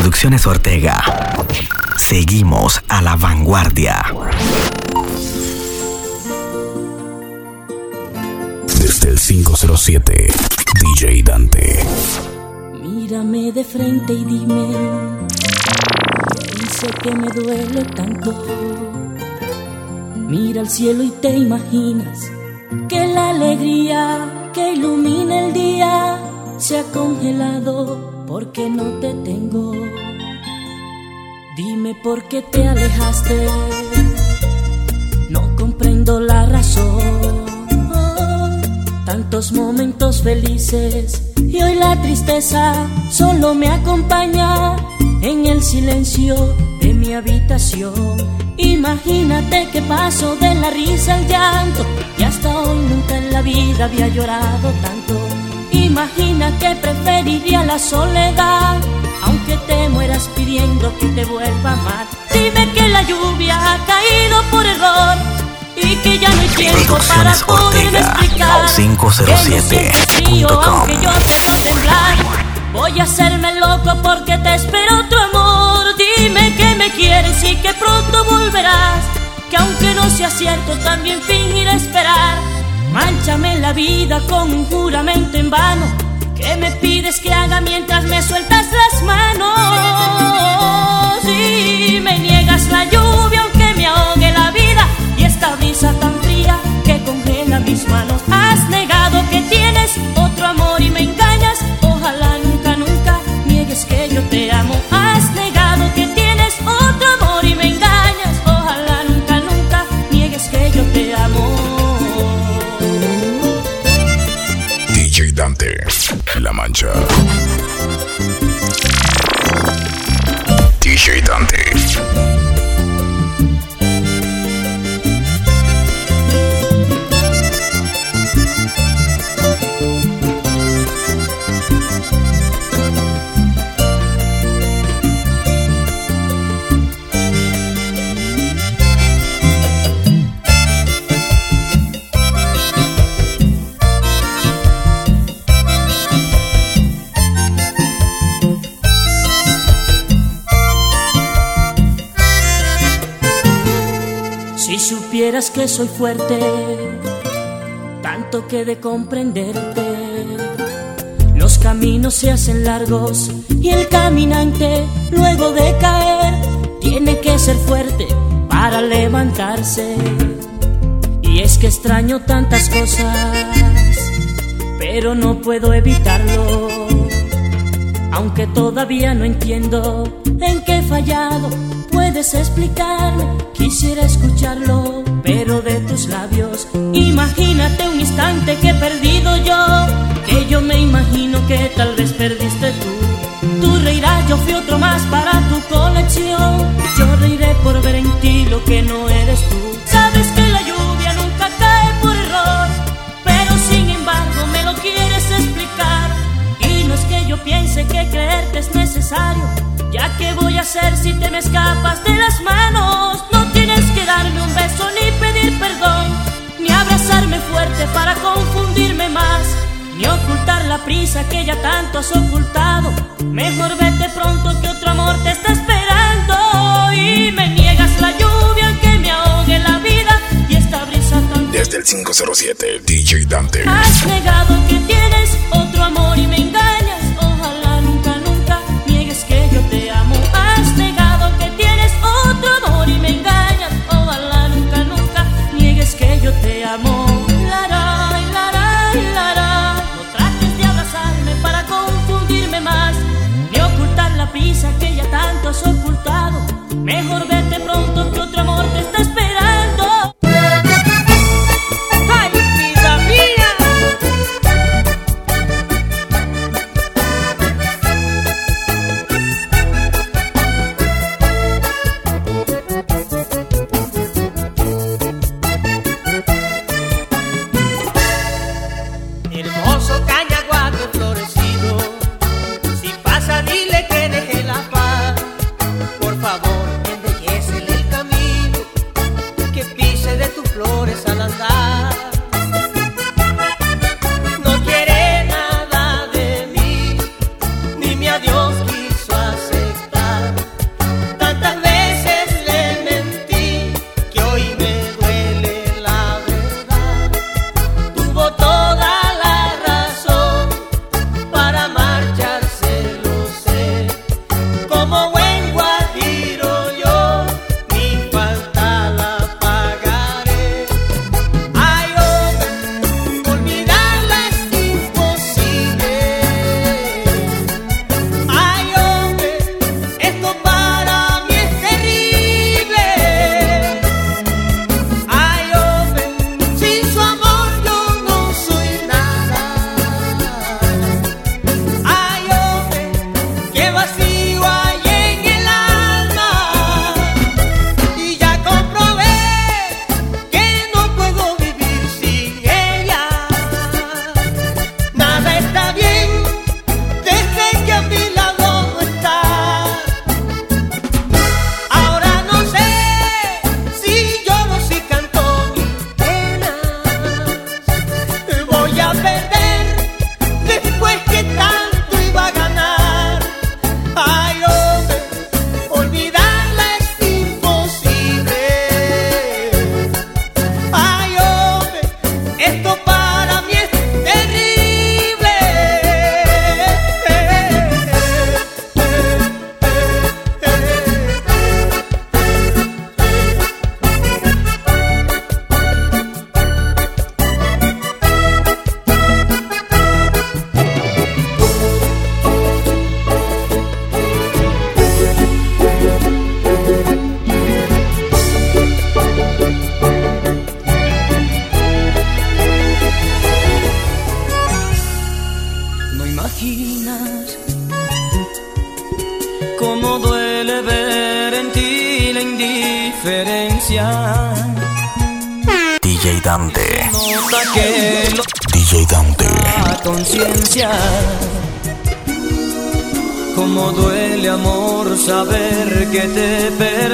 Producciones Ortega. Seguimos a la vanguardia. Desde el 507, DJ Dante. Mírame de frente y dime, sé que me duele tanto? Mira al cielo y te imaginas que la alegría que ilumina el día se ha congelado porque no te tengo. Dime por qué te alejaste, no comprendo la razón. Tantos momentos felices y hoy la tristeza solo me acompaña en el silencio de mi habitación. Imagínate que paso de la risa al llanto y hasta hoy nunca en la vida había llorado tanto. Imagina que preferiría la soledad, aunque te mueras pidiendo que te vuelva a amar. Dime que la lluvia ha caído por error y que ya no hay tiempo para poder explicar. 507. Que no aunque yo te veo temblar. Voy a hacerme loco porque te espero otro amor. Dime que me quieres y que pronto volverás. Que aunque no sea cierto, también fingiré esperar. Manchame la vida con un juramento en vano. ¿Qué me pides que haga mientras me sueltas las manos? Y me niegas la lluvia aunque me ahogue la vida. Y esta brisa tan Si supieras que soy fuerte, tanto que de comprenderte. Los caminos se hacen largos y el caminante, luego de caer, tiene que ser fuerte para levantarse. Y es que extraño tantas cosas, pero no puedo evitarlo. Aunque todavía no entiendo en qué he fallado, puedes explicarme, quisiera escucharlo, pero de tus labios. Imagínate un instante que he perdido yo, que yo me imagino que tal vez perdiste tú. Tú reirás, yo fui otro más para tu colección. Yo reiré por ver en ti lo que no eres tú. Sabes que la lluvia nunca cae por error, pero sin embargo me lo quieres explicar. Y no es que yo piense que creerte es necesario, ya que voy a hacer si te me escapas de las manos. Para confundirme más, ni ocultar la prisa que ya tanto has ocultado. Mejor vete pronto que otro amor te está esperando y me niegas la lluvia que me ahogue la vida y esta brisa tan Desde el 507, DJ Dante. Has negado que tienes otro amor y me Mejor vete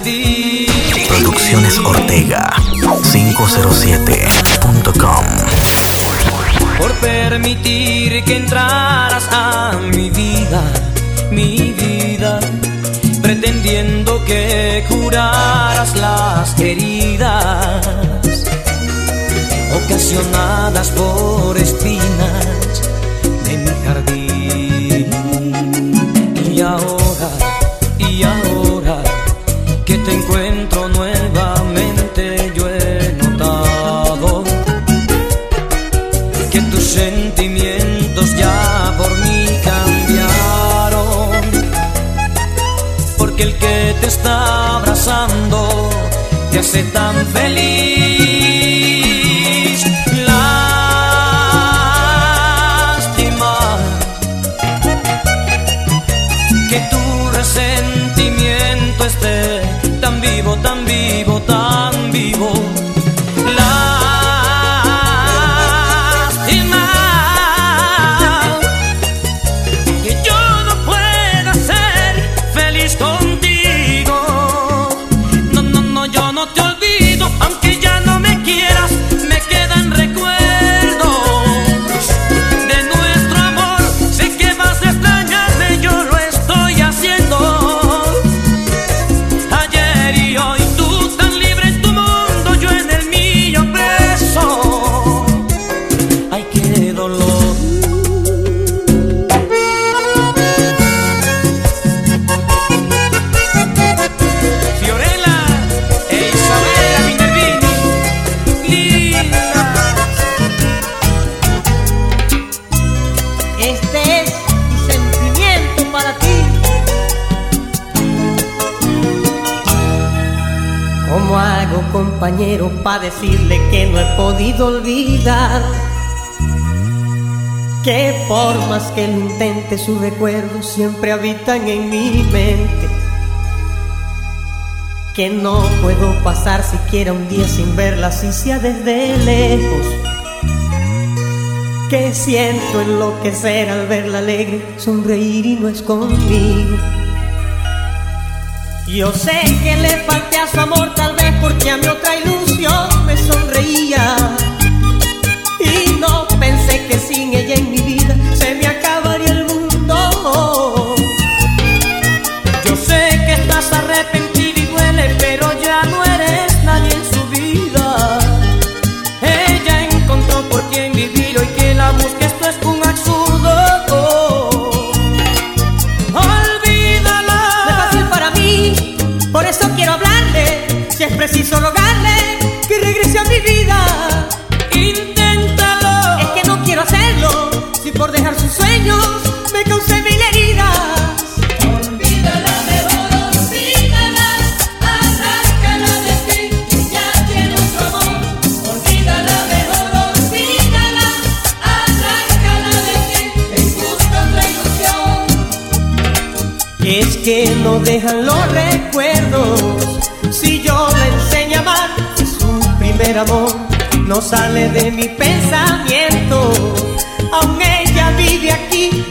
perdí. Producciones Ortega 507.com. por permitir que entraras a mi vida, mi vida, pretendiendo que curaras las heridas ocasionadas por espinas hace tan feliz. Compañero, decirle que no he podido olvidar? Que por más que lo intente, sus recuerdos siempre habitan en mi mente. Que no puedo pasar siquiera un día sin verla, así sea desde lejos que siento enloquecer al verla alegre, sonreír y no es. Yo sé que le falté a su amor tal vez porque a mi otra ilusión me sonreía. Preciso rogarle que regrese a mi vida. Inténtalo. Es que no quiero hacerlo, si por dejar sus sueños me causé mil heridas. Olvídala mejor, olvídala, arráncala de ti, que ya tiene otro amor. Olvídala mejor, olvídala, arráncala de ti, que busca otra ilusión. Es que no dejan los recuerdos. Si yo amor no sale de mi pensamiento. Aún ella vive aquí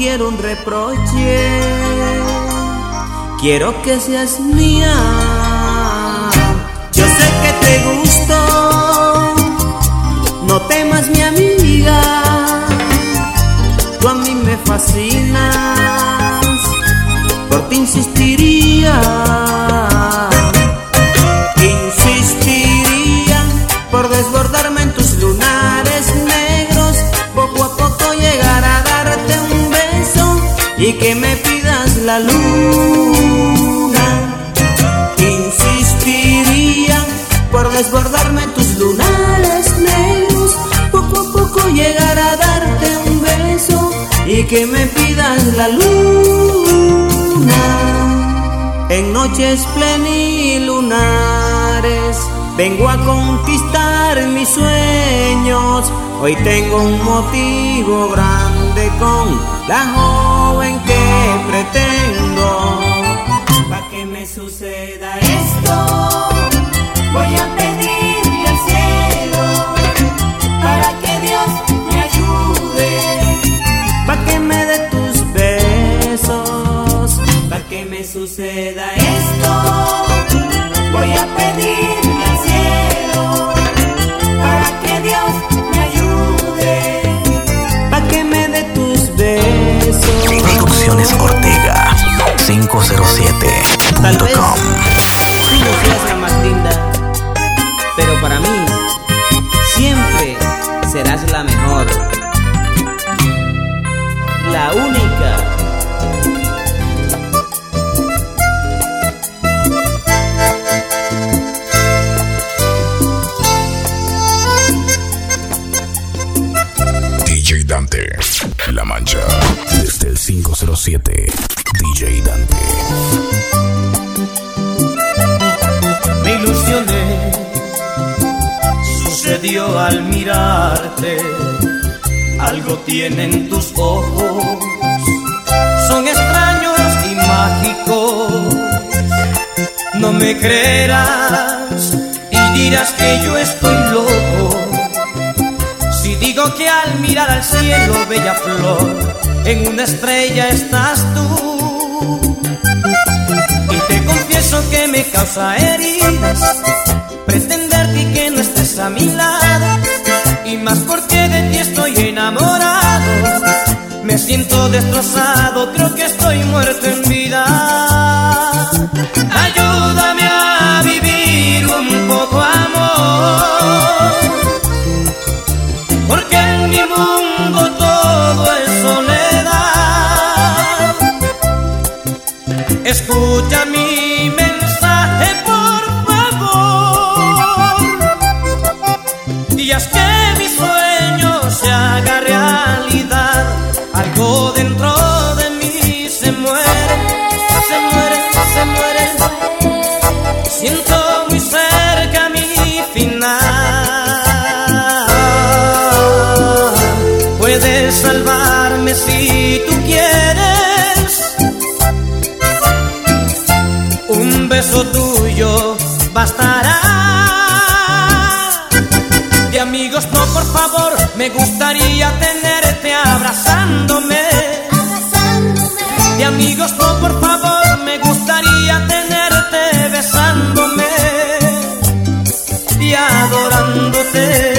quiero un reproche, quiero que seas mía. Yo sé que te gusto, no temas mi amiga, tú a mí me fascinas, por ti insistiría. Y que me pidas la luna. Insistiría por desbordarme tus lunares negros, poco a poco llegar a darte un beso y que me pidas la luna. En noches plenilunares vengo a conquistar mis sueños. Hoy tengo un motivo grande con la joven que La Mancha Desde el 507 DJ Dante me ilusioné. Sucedió al mirarte, algo tienen tus ojos, son extraños y mágicos. No me creerás y dirás que yo estoy loco. Digo que al mirar al cielo, bella flor, en una estrella estás tú. Y te confieso que me causa heridas pretenderte que no estés a mi lado. Y más porque de ti estoy enamorado. Me siento destrozado, creo que estoy muerto en vida. Ayúdame a vivir un poco amor. Escucha mi beso tuyo bastará. De amigos no, por favor, me gustaría tenerte abrazándome. De amigos no, por favor, me gustaría tenerte besándome y adorándote.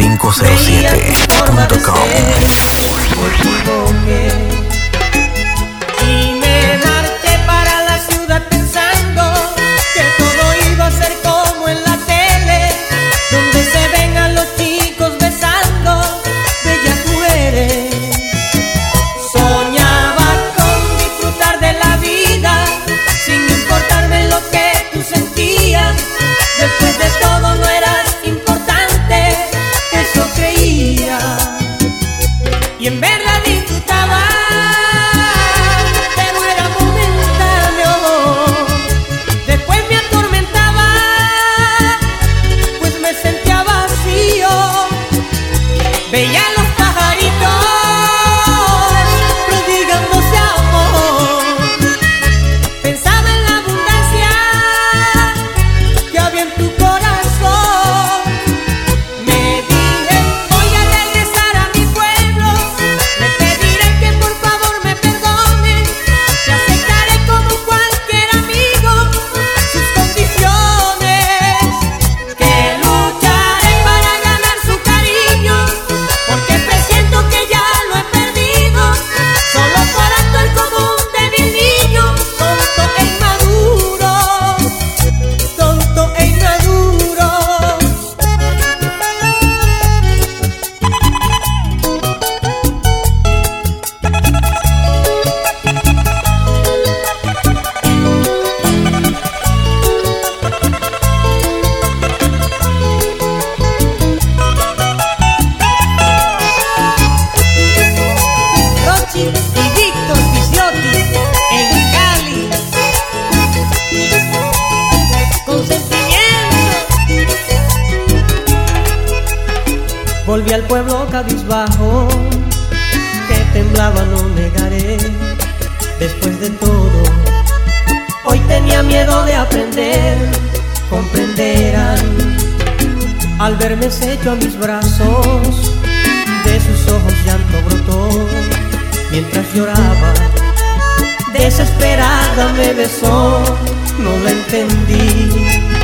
507.com haberme sello a mis brazos, de sus ojos llanto brotó mientras lloraba. Desesperada me besó, no la entendí.